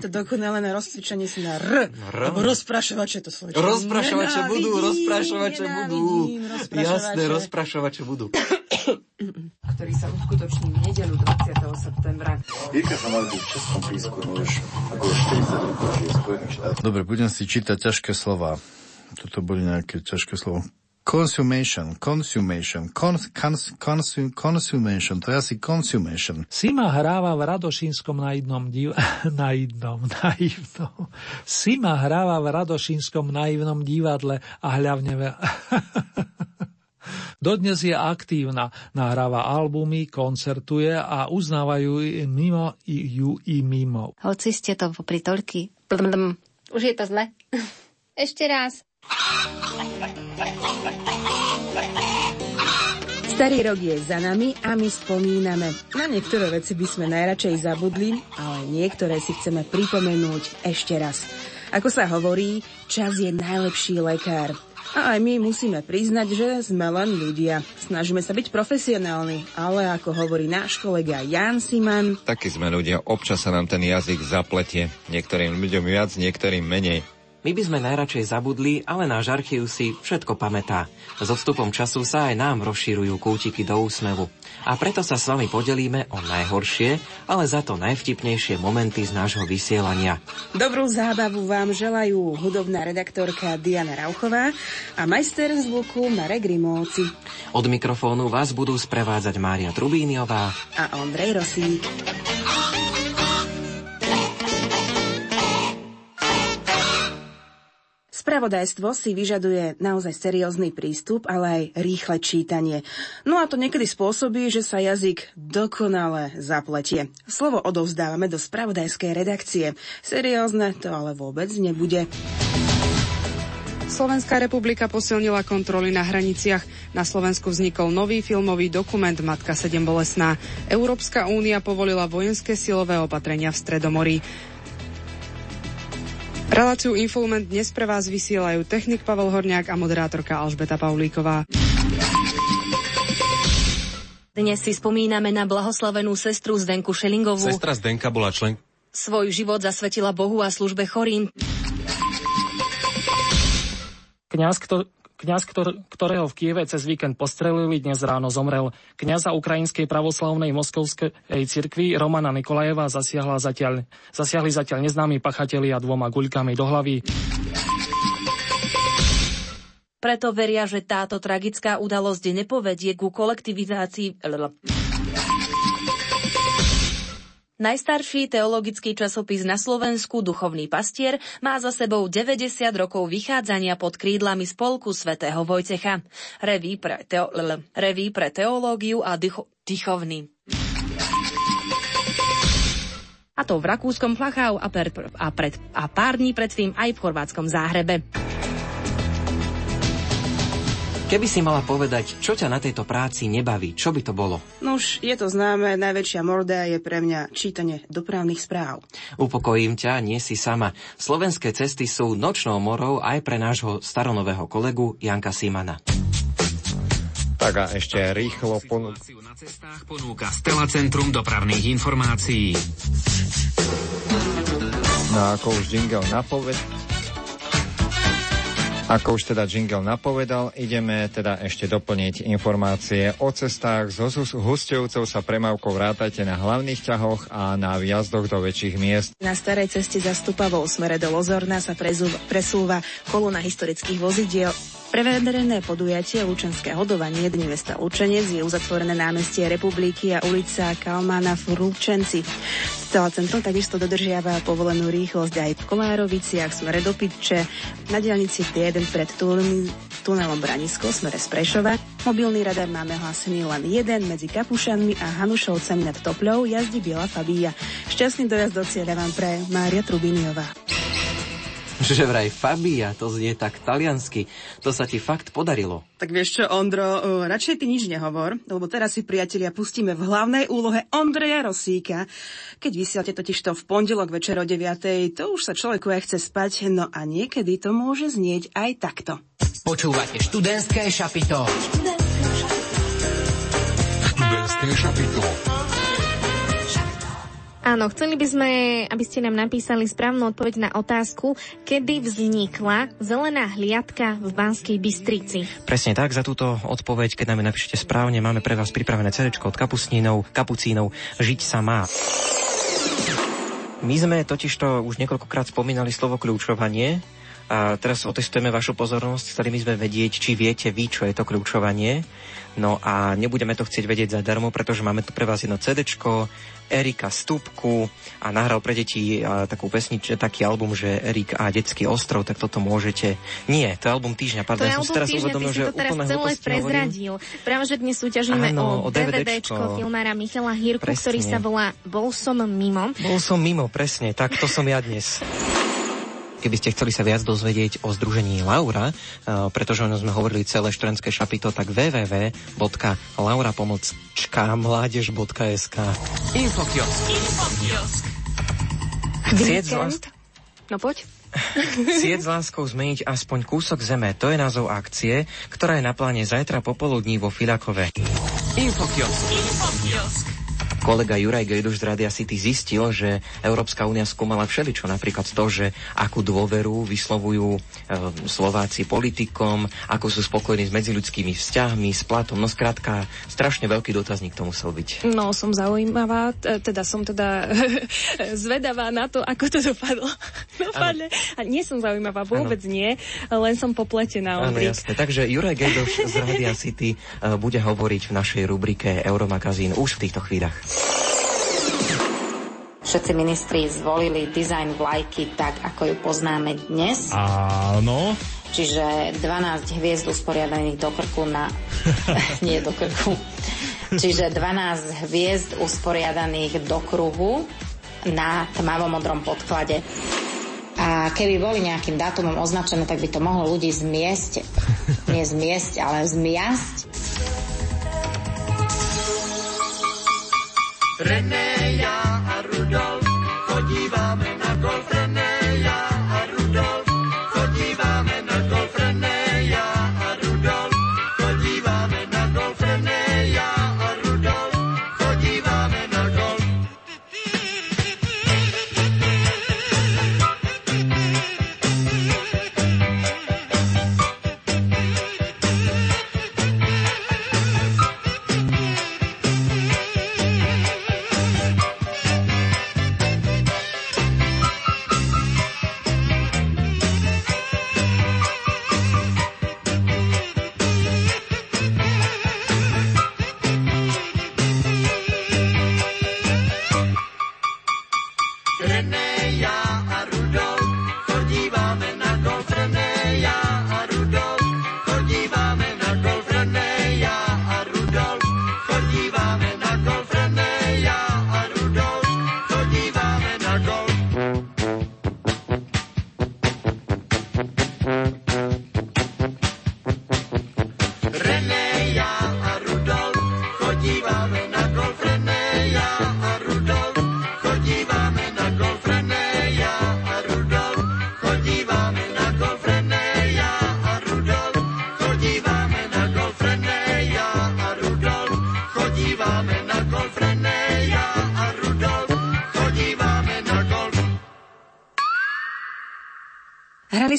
to dokonalé na rozcvičenie si na R. R. Lebo rozprašovače to slovičko. Rozprašovače budú, rozprašovače budú. rozprašovače. Jasné, rozprašovače budú. ktorý sa uskutoční v nedelu 20. septembra. Jirka sa narodil v Českom písku, no už ako 40 rokov žije Spojených. Dobre, budem si čítať ťažké slova. Toto boli nejaké ťažké slovo. Consumation, consumation, cons, cons, consum, consumation, to je asi consumation. Sima hráva v Radošínskom naivnom div... naivnom, naivnom. Sima hráva v Radošínskom naivnom divadle a hľavne... Ve... Dodnes je aktívna, nahráva albumy, koncertuje a uznávajú mimo ju i mimo. Hoci ste to popri toľky. Už je to zle. Ešte raz. Starý rok je za nami a my spomíname. Na niektoré veci by sme najradšej zabudli, ale niektoré si chceme pripomenúť ešte raz. Ako sa hovorí, čas je najlepší lekár. A aj my musíme priznať, že sme len ľudia. Snažíme sa byť profesionálni, ale ako hovorí náš kolega Jan Siman... Takí sme ľudia, občas sa nám ten jazyk zapletie. Niektorým ľuďom viac, niektorým menej. My by sme najradšej zabudli, ale náš archív si všetko pamätá. S odstupom času sa aj nám rozšírujú kútiky do úsmevu. A preto sa s vami podelíme o najhoršie, ale za to najvtipnejšie momenty z nášho vysielania. Dobrú zábavu vám želajú hudobná redaktorka Diana Rauchová a majster zvuku Marek Grimovci. Od mikrofónu vás budú sprevádzať Mária Trubíniová a Ondrej Rosík. Spravodajstvo si vyžaduje naozaj seriózny prístup, ale aj rýchle čítanie. No a to niekedy spôsobí, že sa jazyk dokonale zapletie. Slovo odovzdávame do spravodajskej redakcie. Seriózne to ale vôbec nebude. Slovenská republika posilnila kontroly na hraniciach. Na Slovensku vznikol nový filmový dokument Matka 7 bolesná. Európska únia povolila vojenské silové opatrenia v Stredomorí. Reláciu Infoment dnes pre vás vysielajú technik Pavel Horniak a moderátorka Alžbeta Paulíková. Dnes si spomíname na blahoslavenú sestru Zdenku Šelingovú. Sestra Zdenka bola člen... Svoj život zasvetila Bohu a službe chorým. Kňaz, kto, Kňaz, ktorého v Kieve cez víkend postrelili, dnes ráno zomrel. Kňaza Ukrajinskej pravoslavnej moskovskej cirkvi Romana Nikolajeva zasiahla zatiaľ, zasiahli zatiaľ neznámi pachatelia dvoma guľkami do hlavy. Preto veria, že táto tragická udalosť nepovedie ku kolektivizácii Najstarší teologický časopis na Slovensku, Duchovný pastier, má za sebou 90 rokov vychádzania pod krídlami spolku svätého Vojtecha. Reví pre, teo, reví pre teológiu a dycho, dychovný. A to v rakúskom Flachau a, per, a, pred, a pár dní predtým aj v chorvátskom Záhrebe. Keby si mala povedať, čo ťa na tejto práci nebaví, čo by to bolo? No už je to známe, najväčšia morda je pre mňa čítanie dopravných správ. Upokojím ťa, nie si sama. Slovenské cesty sú nočnou morou aj pre nášho staronového kolegu Janka Simana. Tak a ešte rýchlo ponúka. Na cestách ponúka Stela Centrum dopravných informácií. No ako už jingle napoved, ako už teda jingle napovedal, ideme teda ešte doplniť informácie o cestách. So hustejúcou sa premávkou vrátajte na hlavných ťahoch a na výjazdoch do väčších miest. Na starej ceste za Stupavou smere do Lozorna sa presúva kolona historických vozidiel Prevedené podujatie Lučenské hodovanie Dni mesta Lučenec je uzatvorené námestie Republiky a ulica Kalmana v Lučenci. Celé centrum takisto dodržiava povolenú rýchlosť aj v Kolároviciach smere do Pitče, na diálnici T1 pred tunelom Branisko smere z Prešova. Mobilný radar máme hlásený len jeden medzi Kapušanmi a Hanušovcami nad Topľou jazdí Biela Fabíja. Šťastný dojazd do cieľa vám pre Mária Trubiniová. Že vraj Fabia, to znie tak taliansky. To sa ti fakt podarilo. Tak vieš čo, Ondro, uh, radšej ty nič nehovor, lebo teraz si priatelia pustíme v hlavnej úlohe Ondreja Rosíka. Keď vysielate totiž to v pondelok večer o 9, to už sa človeku aj chce spať, no a niekedy to môže znieť aj takto. Počúvate študentské šapito. Študentské šapito. Áno, chceli by sme, aby ste nám napísali správnu odpoveď na otázku, kedy vznikla zelená hliadka v Banskej Bystrici. Presne tak, za túto odpoveď, keď nám napíšete správne, máme pre vás pripravené CD od kapusnínov, kapucínov Žiť sa má. My sme totiž to už niekoľkokrát spomínali slovo kľúčovanie a teraz otestujeme vašu pozornosť, ktorými sme vedieť, či viete vy, čo je to kľúčovanie. No a nebudeme to chcieť vedieť zadarmo, pretože máme tu pre vás jedno CD Erika Stupku a nahral pre deti takú pesnič, taký album, že Erik a detský ostrov, tak toto môžete. Nie, to je album týždňa, pardon, to ja som si teraz týždňa, uvedomil, že to teraz celé prezradil. Práve, že dnes súťažíme Áno, o, o DVDčko filmára Michala Hirku, presne. ktorý sa volá Bol som mimo. Bol som mimo, presne, tak to som ja dnes. Keby ste chceli sa viac dozvedieť o združení Laura, uh, pretože o ňom sme hovorili celé študentské šapito, tak www.laura.mládež.sk Infokiosk. Infokiosk. No poď. Sieť s láskou zmeniť aspoň kúsok zeme, to je názov akcie, ktorá je na pláne zajtra popoludní vo Filakove. Infokiosk. Infokiosk. Kolega Juraj Gejduš z Radia City zistil, že Európska únia skúmala všeličo, napríklad to, že akú dôveru vyslovujú e, Slováci politikom, ako sú spokojní s medziľudskými vzťahmi, s platom. No skrátka, strašne veľký dotazník to musel byť. No, som zaujímavá, teda som teda zvedavá na to, ako to dopadlo. Dopadne. A nie som zaujímavá, vôbec ano. nie, len som popletená. Áno, jasne. Takže Juraj Gejduš z Radia City e, bude hovoriť v našej rubrike Euromagazín už v týchto chvíľach. Všetci ministri zvolili dizajn vlajky tak, ako ju poznáme dnes. Áno. Čiže 12 hviezd usporiadaných do krku na... nie do krku. Čiže 12 hviezd usporiadaných do kruhu na tmavomodrom podklade. A keby boli nejakým dátumom označené, tak by to mohlo ľudí zmiesť, nie zmiesť, ale zmiasť. René, ja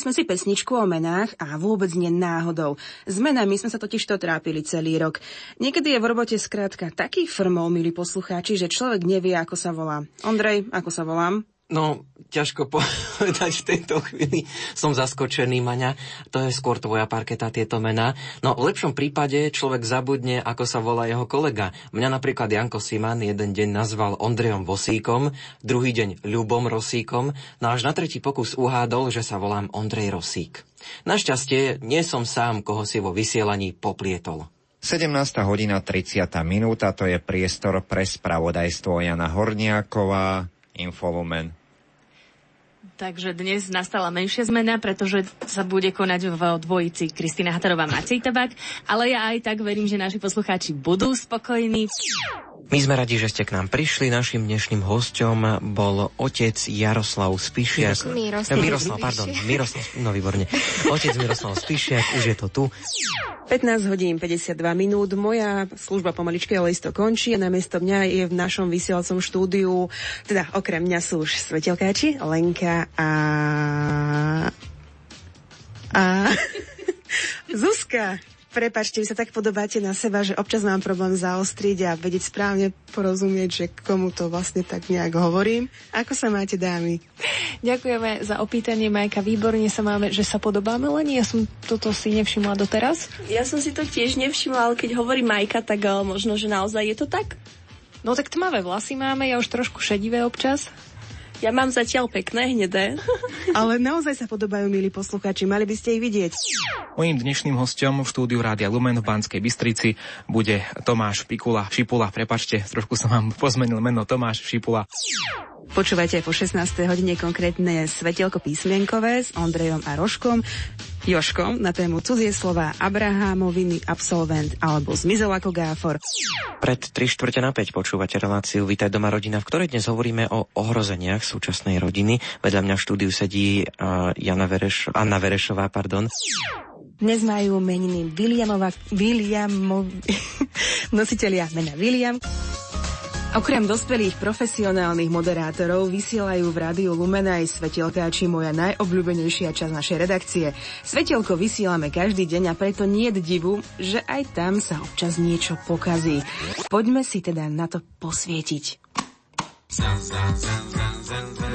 sme si pesničku o menách a vôbec nie náhodou. S menami sme sa totiž to trápili celý rok. Niekedy je v robote skrátka taký frmol, milí poslucháči, že človek nevie, ako sa volá. Ondrej, ako sa volám? No, ťažko povedať v tejto chvíli. Som zaskočený, Maňa. To je skôr tvoja parketa, tieto mená. No, v lepšom prípade človek zabudne, ako sa volá jeho kolega. Mňa napríklad Janko Siman jeden deň nazval Ondrejom Vosíkom, druhý deň Ľubom Rosíkom, no až na tretí pokus uhádol, že sa volám Ondrej Rosík. Našťastie nie som sám, koho si vo vysielaní poplietol. 17. hodina 30. minúta, to je priestor pre spravodajstvo Jana Horniáková, Infolumen. Takže dnes nastala menšia zmena, pretože sa bude konať v dvojici Kristýna Hatarová Macej Tabak, ale ja aj tak verím, že naši poslucháči budú spokojní. My sme radi, že ste k nám prišli. Našim dnešným hostom bol otec Jaroslav Spišiak. Miroslav. Eh, Miroslav, pardon. Miroslav, no výborne. Otec Miroslav Spišiak, už je to tu. 15 hodín 52 minút. Moja služba pomaličky, ale isto končí. Namiesto mňa je v našom vysielacom štúdiu, teda okrem mňa sú už svetelkáči, Lenka a... a... Zuzka. Prepačte, vy sa tak podobáte na seba, že občas mám problém zaostriť a vedieť správne porozumieť, že komu to vlastne tak nejak hovorím. Ako sa máte, dámy? Ďakujeme za opýtanie, Majka. Výborne sa máme, že sa podobáme, len ja som toto si nevšimla doteraz. Ja som si to tiež nevšimla, ale keď hovorí Majka, tak uh, možno, že naozaj je to tak. No tak tmavé vlasy máme, ja už trošku šedivé občas. Ja mám zatiaľ pekné, hnedé. Ale naozaj sa podobajú, milí poslucháči, mali by ste ich vidieť. Mojím dnešným hostom v štúdiu Rádia Lumen v Banskej Bystrici bude Tomáš Pikula, Šipula, prepačte, trošku som vám pozmenil meno Tomáš Šipula. Počúvajte po 16. hodine konkrétne svetelko písmienkové s Ondrejom a Roškom. Joškom na tému cudzie slova Abrahámoviny, absolvent alebo zmizel ako gáfor. Pred 3 štvrte na 5 počúvate reláciu Vítaj doma rodina, v ktorej dnes hovoríme o ohrozeniach súčasnej rodiny. Vedľa mňa v štúdiu sedí uh, Jana Vereš, Anna Verešová, pardon. Dnes majú meniny Williamova, Williamov, nositeľia mena William, Okrem dospelých profesionálnych moderátorov vysielajú v rádiu Lumen aj svetelkáči moja najobľúbenejšia časť našej redakcie. Svetelko vysielame každý deň a preto nie je divu, že aj tam sa občas niečo pokazí. Poďme si teda na to posvietiť.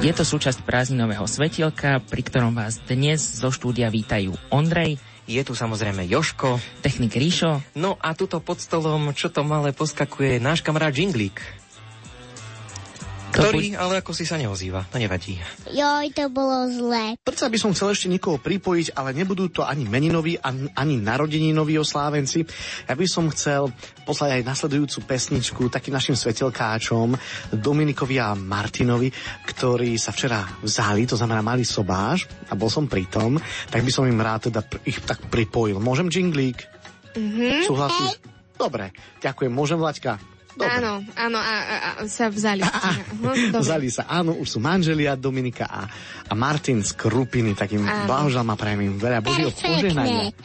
Je to súčasť prázdninového svetielka, pri ktorom vás dnes zo štúdia vítajú Ondrej, je tu samozrejme Joško. Technik Ríšo. No a tuto pod stolom, čo to malé poskakuje, náš kamarát Jinglík. Ktorý, ale ako si sa neozýva, to nevadí. Joj, to bolo zlé. Predsa by som chcel ešte niekoho pripojiť, ale nebudú to ani meninoví, ani narodeninoví oslávenci. Ja by som chcel poslať aj nasledujúcu pesničku takým našim svetelkáčom Dominikovi a Martinovi, ktorí sa včera vzali, to znamená mali sobáš a bol som pri tom, tak by som im rád teda ich tak pripojil. Môžem, Jinglík? Mhm. Súhlasíš? Dobre, ďakujem. Môžem, Vlaďka? Dobre. Áno, áno, a, a, a sa vzali. A, no, vzali sa, áno, už sú manželia Dominika a, a Martin z Krupiny, takým blahoželám a prajem im veľa Božieho požehnania.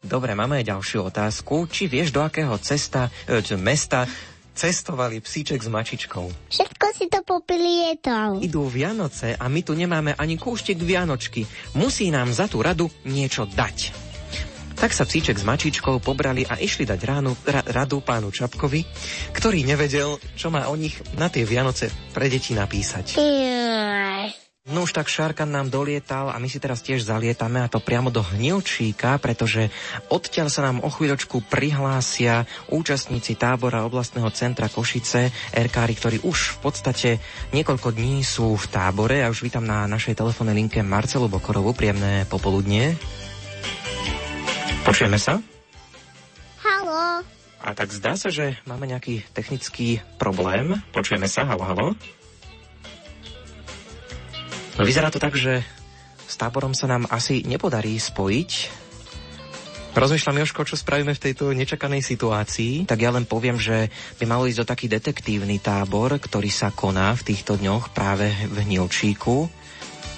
Dobre, máme aj ďalšiu otázku. Či vieš, do akého cesta, e, mesta cestovali psíček s mačičkou? Všetko si to popilietal. Idú Vianoce a my tu nemáme ani kúštik Vianočky. Musí nám za tú radu niečo dať. Tak sa psíček s mačičkou pobrali a išli dať ránu, ra, radu pánu Čapkovi, ktorý nevedel, čo má o nich na tie Vianoce pre deti napísať. No už tak Šarkan nám dolietal a my si teraz tiež zalietame a to priamo do Hnilčíka, pretože odtiaľ sa nám o chvíľočku prihlásia účastníci tábora oblastného centra Košice, erkári, ktorí už v podstate niekoľko dní sú v tábore. Ja už vítam na našej telefónnej linke Marcelu Bokorovu. Príjemné popoludnie. Počujeme sa? Halo. A tak zdá sa, že máme nejaký technický problém. Počujeme sa, halo, halo. No vyzerá to tak, že s táborom sa nám asi nepodarí spojiť. Rozmýšľam, Joško, čo spravíme v tejto nečakanej situácii. Tak ja len poviem, že by malo ísť o taký detektívny tábor, ktorý sa koná v týchto dňoch práve v Hnilčíku.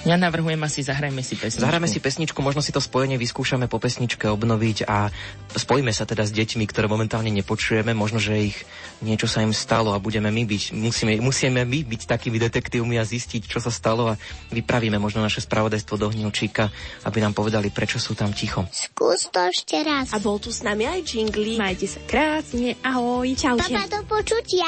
Ja navrhujem asi zahrajme si pesničku. Zahrajme si pesničku, možno si to spojenie vyskúšame po pesničke obnoviť a spojíme sa teda s deťmi, ktoré momentálne nepočujeme. Možno, že ich niečo sa im stalo a budeme my byť, musíme, musíme my byť takými detektívmi a zistiť, čo sa stalo a vypravíme možno naše spravodajstvo do Hnilčíka, aby nám povedali, prečo sú tam ticho. Skús to ešte raz. A bol tu s nami aj Jingli. Majte sa krásne, ahoj, čaute. Papa, do počutia.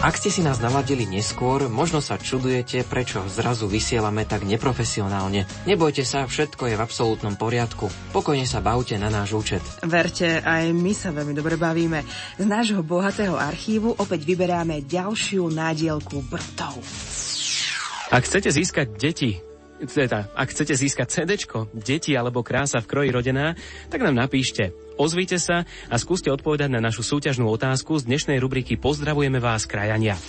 Ak ste si nás naladili neskôr, možno sa čudujete, prečo zrazu vysielame tak neprofesionálne. Nebojte sa, všetko je v absolútnom poriadku. Pokojne sa bavte na náš účet. Verte, aj my sa veľmi dobre bavíme. Z nášho bohatého archívu opäť vyberáme ďalšiu nádielku brtov. Ak chcete získať deti, teda, ak chcete získať CD, deti alebo krása v kroji rodená, tak nám napíšte Ozvite sa a skúste odpovedať na našu súťažnú otázku z dnešnej rubriky Pozdravujeme vás, krajania.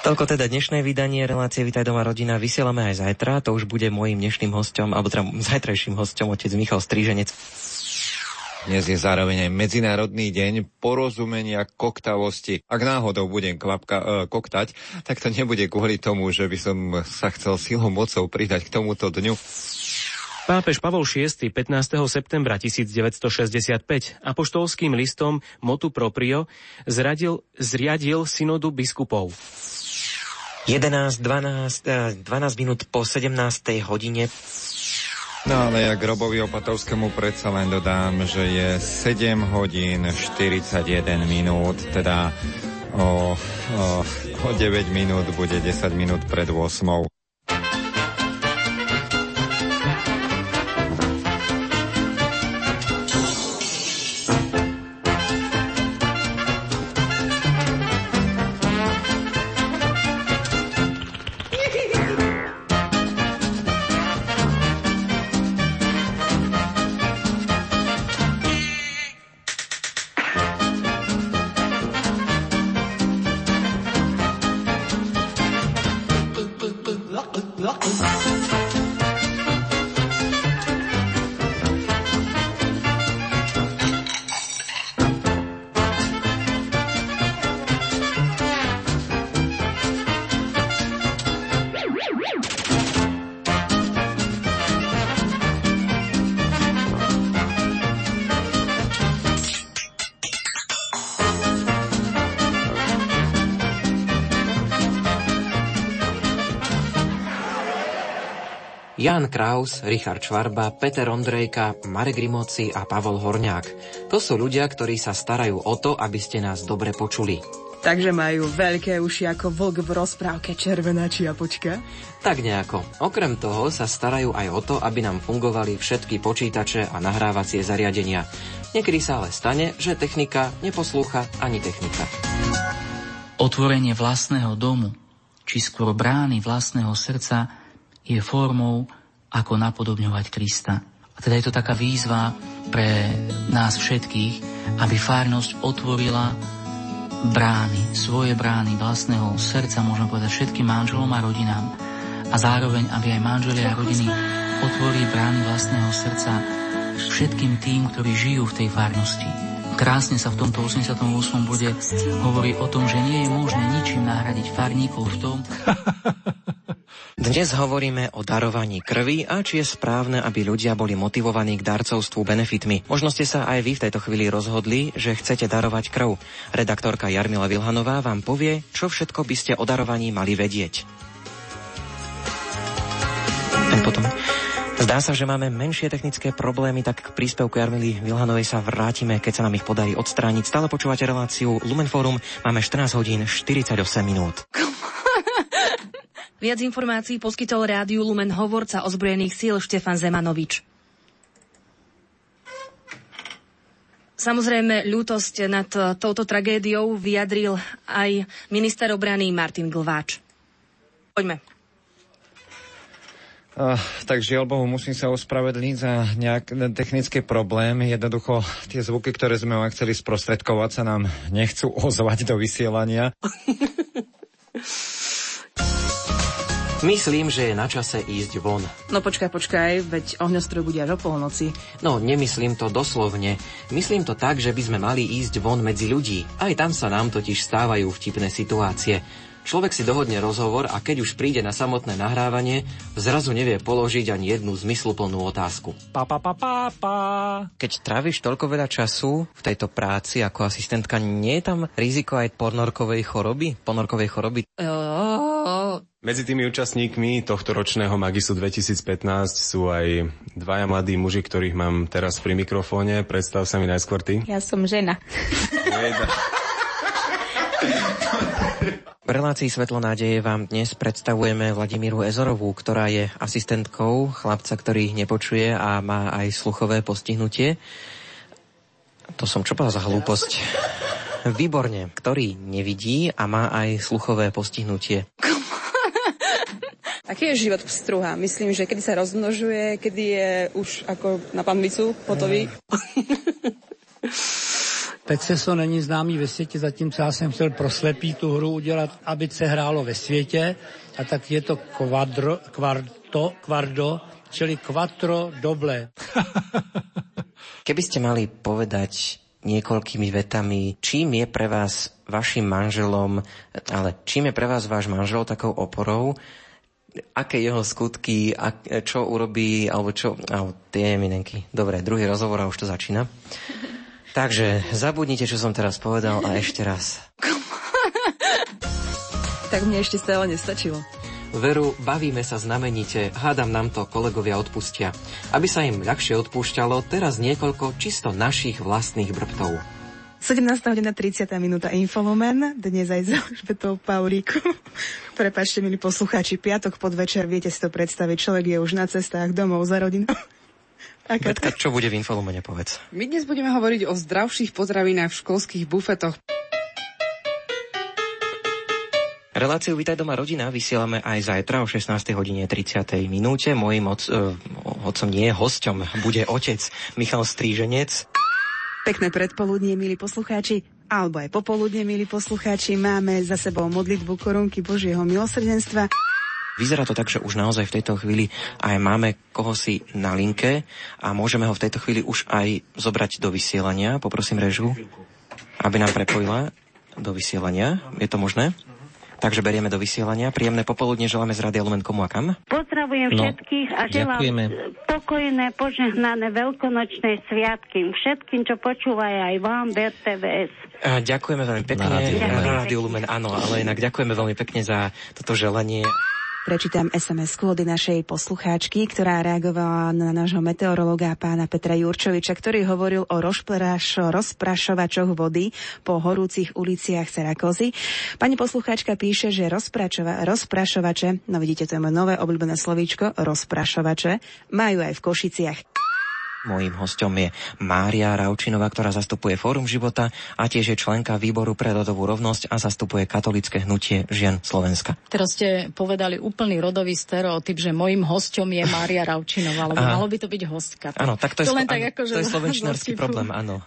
Toľko teda dnešné vydanie relácie Vitaj doma rodina. Vysielame aj zajtra. To už bude môjim dnešným hostom, alebo teda zajtrajším hostom, otec Michal Stríženec. Dnes je zároveň aj Medzinárodný deň porozumenia koktavosti. Ak náhodou budem kvapka, e, koktať, tak to nebude kvôli tomu, že by som sa chcel silou mocou pridať k tomuto dňu. Pápež Pavol VI 15. septembra 1965 apoštolským listom Motu Proprio zradil, zriadil synodu biskupov. 11, 12, 12 minút po 17. hodine No ale ja Grobovi Opatovskému predsa len dodám, že je 7 hodín 41 minút, teda o, o, o 9 minút bude 10 minút pred 8. Jan Kraus, Richard Švarba, Peter Ondrejka, Marek Rimóci a Pavol Horňák. To sú ľudia, ktorí sa starajú o to, aby ste nás dobre počuli. Takže majú veľké uši ako vlk v rozprávke Červená čiapočka? Tak nejako. Okrem toho sa starajú aj o to, aby nám fungovali všetky počítače a nahrávacie zariadenia. Niekedy sa ale stane, že technika neposlúcha ani technika. Otvorenie vlastného domu, či skôr brány vlastného srdca, je formou, ako napodobňovať Krista. A teda je to taká výzva pre nás všetkých, aby fárnosť otvorila brány, svoje brány vlastného srdca, môžeme povedať, všetkým manželom a rodinám. A zároveň, aby aj manželia a rodiny otvorili brány vlastného srdca všetkým tým, ktorí žijú v tej farnosti. Krásne sa v tomto 88. bode hovorí o tom, že nie je možné ničím nahradiť farníkov v tom, Dnes hovoríme o darovaní krvi a či je správne, aby ľudia boli motivovaní k darcovstvu benefitmi. Možno ste sa aj vy v tejto chvíli rozhodli, že chcete darovať krv. Redaktorka Jarmila Vilhanová vám povie, čo všetko by ste o darovaní mali vedieť. Aj potom. Zdá sa, že máme menšie technické problémy, tak k príspevku Jarmily Vilhanovej sa vrátime, keď sa nám ich podarí odstrániť. Stále počúvate reláciu Lumen Forum. Máme 14 hodín 48 minút. Viac informácií poskytol rádiu Lumen hovorca ozbrojených síl Štefan Zemanovič. Samozrejme, ľútosť nad touto tragédiou vyjadril aj minister obrany Martin Glváč. Poďme. Uh, tak žiaľ Bohu, musím sa ospravedlniť za nejak technický problém. Jednoducho tie zvuky, ktoré sme vám chceli sprostredkovať, sa nám nechcú ozvať do vysielania. Myslím, že je na čase ísť von. No počkaj, počkaj, veď ohňostroj bude až o polnoci. No, nemyslím to doslovne. Myslím to tak, že by sme mali ísť von medzi ľudí. Aj tam sa nám totiž stávajú vtipné situácie. Človek si dohodne rozhovor a keď už príde na samotné nahrávanie, zrazu nevie položiť ani jednu zmysluplnú otázku. Pa, pa, pa, pa, pa. Keď tráviš toľko veľa času v tejto práci ako asistentka, nie je tam riziko aj ponorkovej choroby? Ponorkovej choroby? Medzi tými účastníkmi tohto ročného Magisu 2015 sú aj dvaja mladí muži, ktorých mám teraz pri mikrofóne. Predstav sa mi najskôr ty. Ja som žena. Relácii Svetlo nádeje vám dnes predstavujeme Vladimíru Ezorovú, ktorá je asistentkou chlapca, ktorý nepočuje a má aj sluchové postihnutie. To som čo povedal za hlúposť? Výborne, ktorý nevidí a má aj sluchové postihnutie. Aký je život pstruha? Myslím, že kedy sa rozmnožuje, kedy je už ako na panvicu hotový. Peceso není známý ve světě, zatímco já jsem chtěl pro slepý tu hru udělat, aby se hrálo ve světě, a tak je to quadro, quarto, quardo, čili quattro doble. Keby ste mali povedať niekoľkými vetami, čím je pre vás vašim manželom, ale čím je pre vás váš manžel takou oporou, aké jeho skutky, a čo urobí, alebo čo... Alebo tie eminenky. Dobre, druhý rozhovor a už to začína. Takže zabudnite, čo som teraz povedal a ešte raz. tak mne ešte stále nestačilo. Veru, bavíme sa znamenite, hádam nám to kolegovia odpustia. Aby sa im ľahšie odpúšťalo, teraz niekoľko čisto našich vlastných brbtov. 17. hodina 30. minúta Infolumen, dnes aj s Alžbetou Pauríku. Prepačte, milí poslucháči, piatok podvečer, viete si to predstaviť, človek je už na cestách domov za rodinou. Betka, čo bude v Infolumene, povedz. My dnes budeme hovoriť o zdravších potravinách v školských bufetoch. Reláciu Vítaj doma rodina vysielame aj zajtra o 16. hodine 30. minúte. Mojím oc, uh, otcom nie je hosťom, bude otec Michal Stríženec. Pekné predpoludnie, milí poslucháči, alebo aj popoludne, milí poslucháči. Máme za sebou modlitbu korunky Božieho milosrdenstva. Vyzerá to tak, že už naozaj v tejto chvíli aj máme koho si na linke a môžeme ho v tejto chvíli už aj zobrať do vysielania. Poprosím režu, aby nám prepojila do vysielania. Je to možné? Takže berieme do vysielania. Príjemné popoludne želáme z Radia Lumen komu a kam? Pozdravujem no, všetkých a želám ďakujeme. pokojné, požehnané veľkonočné sviatky. Všetkým, čo počúvajú aj vám, BRTVS. A ďakujeme veľmi pekne. Na Rádiu Lumen, áno, ale inak ďakujeme veľmi pekne za toto želanie. Prečítam SMS-ku od našej poslucháčky, ktorá reagovala na nášho meteorologa pána Petra Jurčoviča, ktorý hovoril o rozprašo, rozprašovačoch vody po horúcich uliciach Serakozy. Pani poslucháčka píše, že rozprašovače, no vidíte, to je moje nové obľúbené slovíčko, rozprašovače, majú aj v Košiciach. Mojím hostom je Mária Raučinová, ktorá zastupuje Fórum života a tiež je členka výboru pre rodovú rovnosť a zastupuje katolické hnutie žien Slovenska. Teraz ste povedali úplný rodový stereotyp, že mojím hostom je Mária Raučinová, lebo a... malo by to byť hostka. Áno, tak to, to je, len tak ako, to je slovenčnársky problém, áno.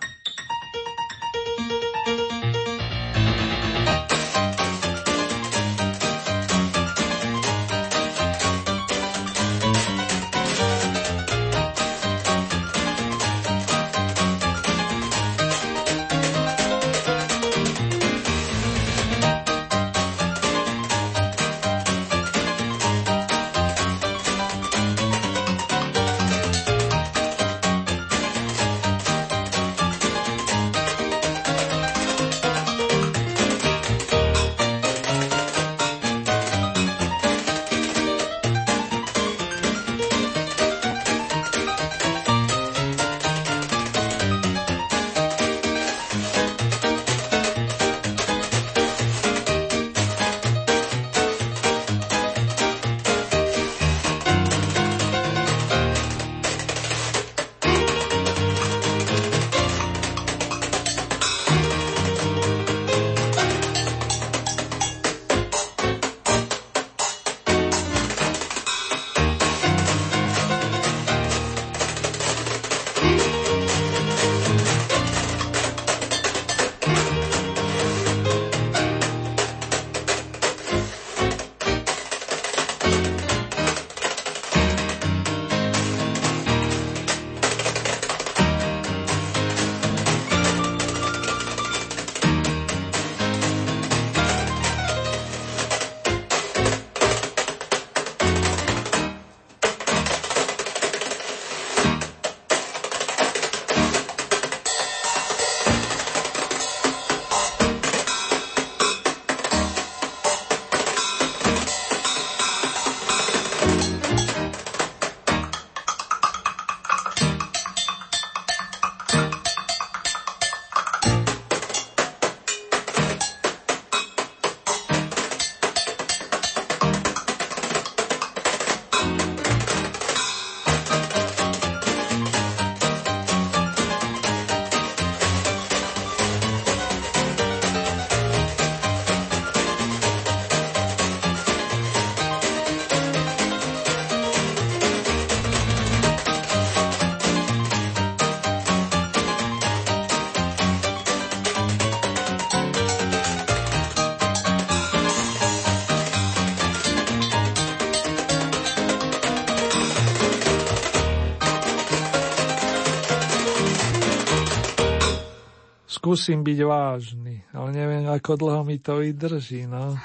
Musím byť vážny, ale neviem, ako dlho mi to vydrží, no.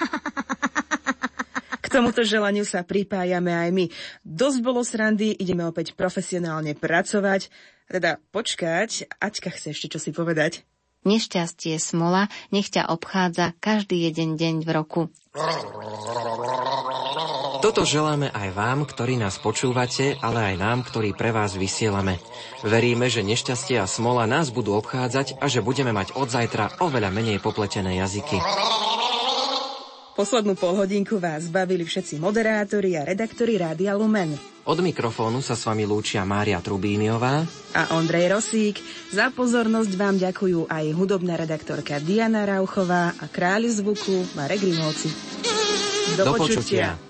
K tomuto želaniu sa pripájame aj my. Dosť bolo srandy, ideme opäť profesionálne pracovať. Teda počkať, Aťka chce ešte čo si povedať. Nešťastie smola nech ťa obchádza každý jeden deň v roku. Toto želáme aj vám, ktorí nás počúvate, ale aj nám, ktorí pre vás vysielame. Veríme, že nešťastie a smola nás budú obchádzať a že budeme mať od zajtra oveľa menej popletené jazyky. Poslednú polhodinku vás bavili všetci moderátori a redaktori Rádia Lumen. Od mikrofónu sa s vami lúčia Mária Trubíniová a Ondrej Rosík. Za pozornosť vám ďakujú aj hudobná redaktorka Diana Rauchová a kráľ zvuku Marek Grimovci. Do, Do počutia. počutia.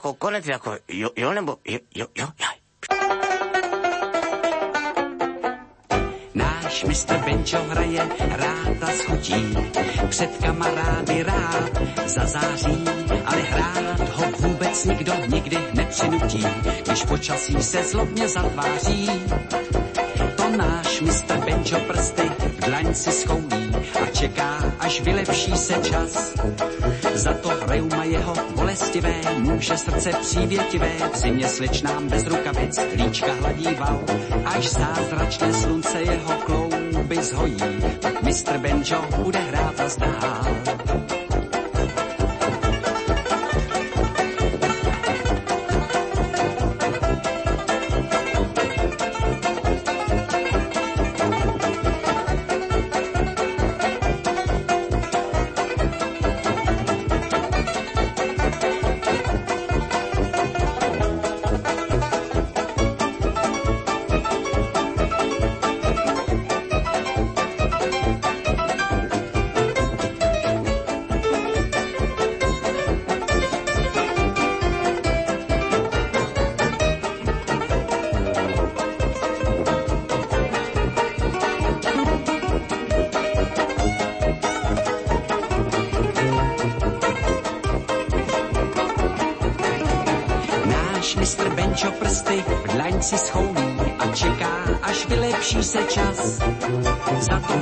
Ako konec, ako jo, jo nebo jo, jo, jo, jaj. Náš mistr Benčo hraje rád a schutí, před kamarády rád zazáří, ale hrát ho vůbec nikdo nikdy nepřinutí, když počasí se zlobně zatváří. Náš mistr Benčo prsty v dlaň si schoulí a čeká, až vylepší se čas. Za to reuma jeho bolestivé, může srdce přívětivé, v zimě slečnám bez rukavic, líčka hladí val, až zázračné slunce jeho klouby zhojí, tak mistr Benjo bude hrát za zdál.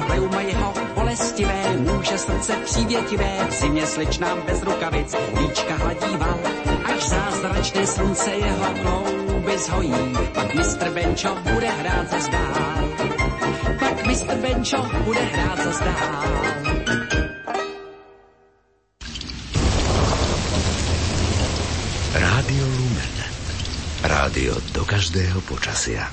Reuma jeho bolestivé, může srdce přívětivé, v zimě slečnám bez rukavic, líčka hladí val, až zázračné slunce jeho klouby zhojí, pak mistr Benčo bude hrát za zdál. Pak mistr Benčo bude hrát za zdál. Rádio Lumen. Rádio do každého počasia.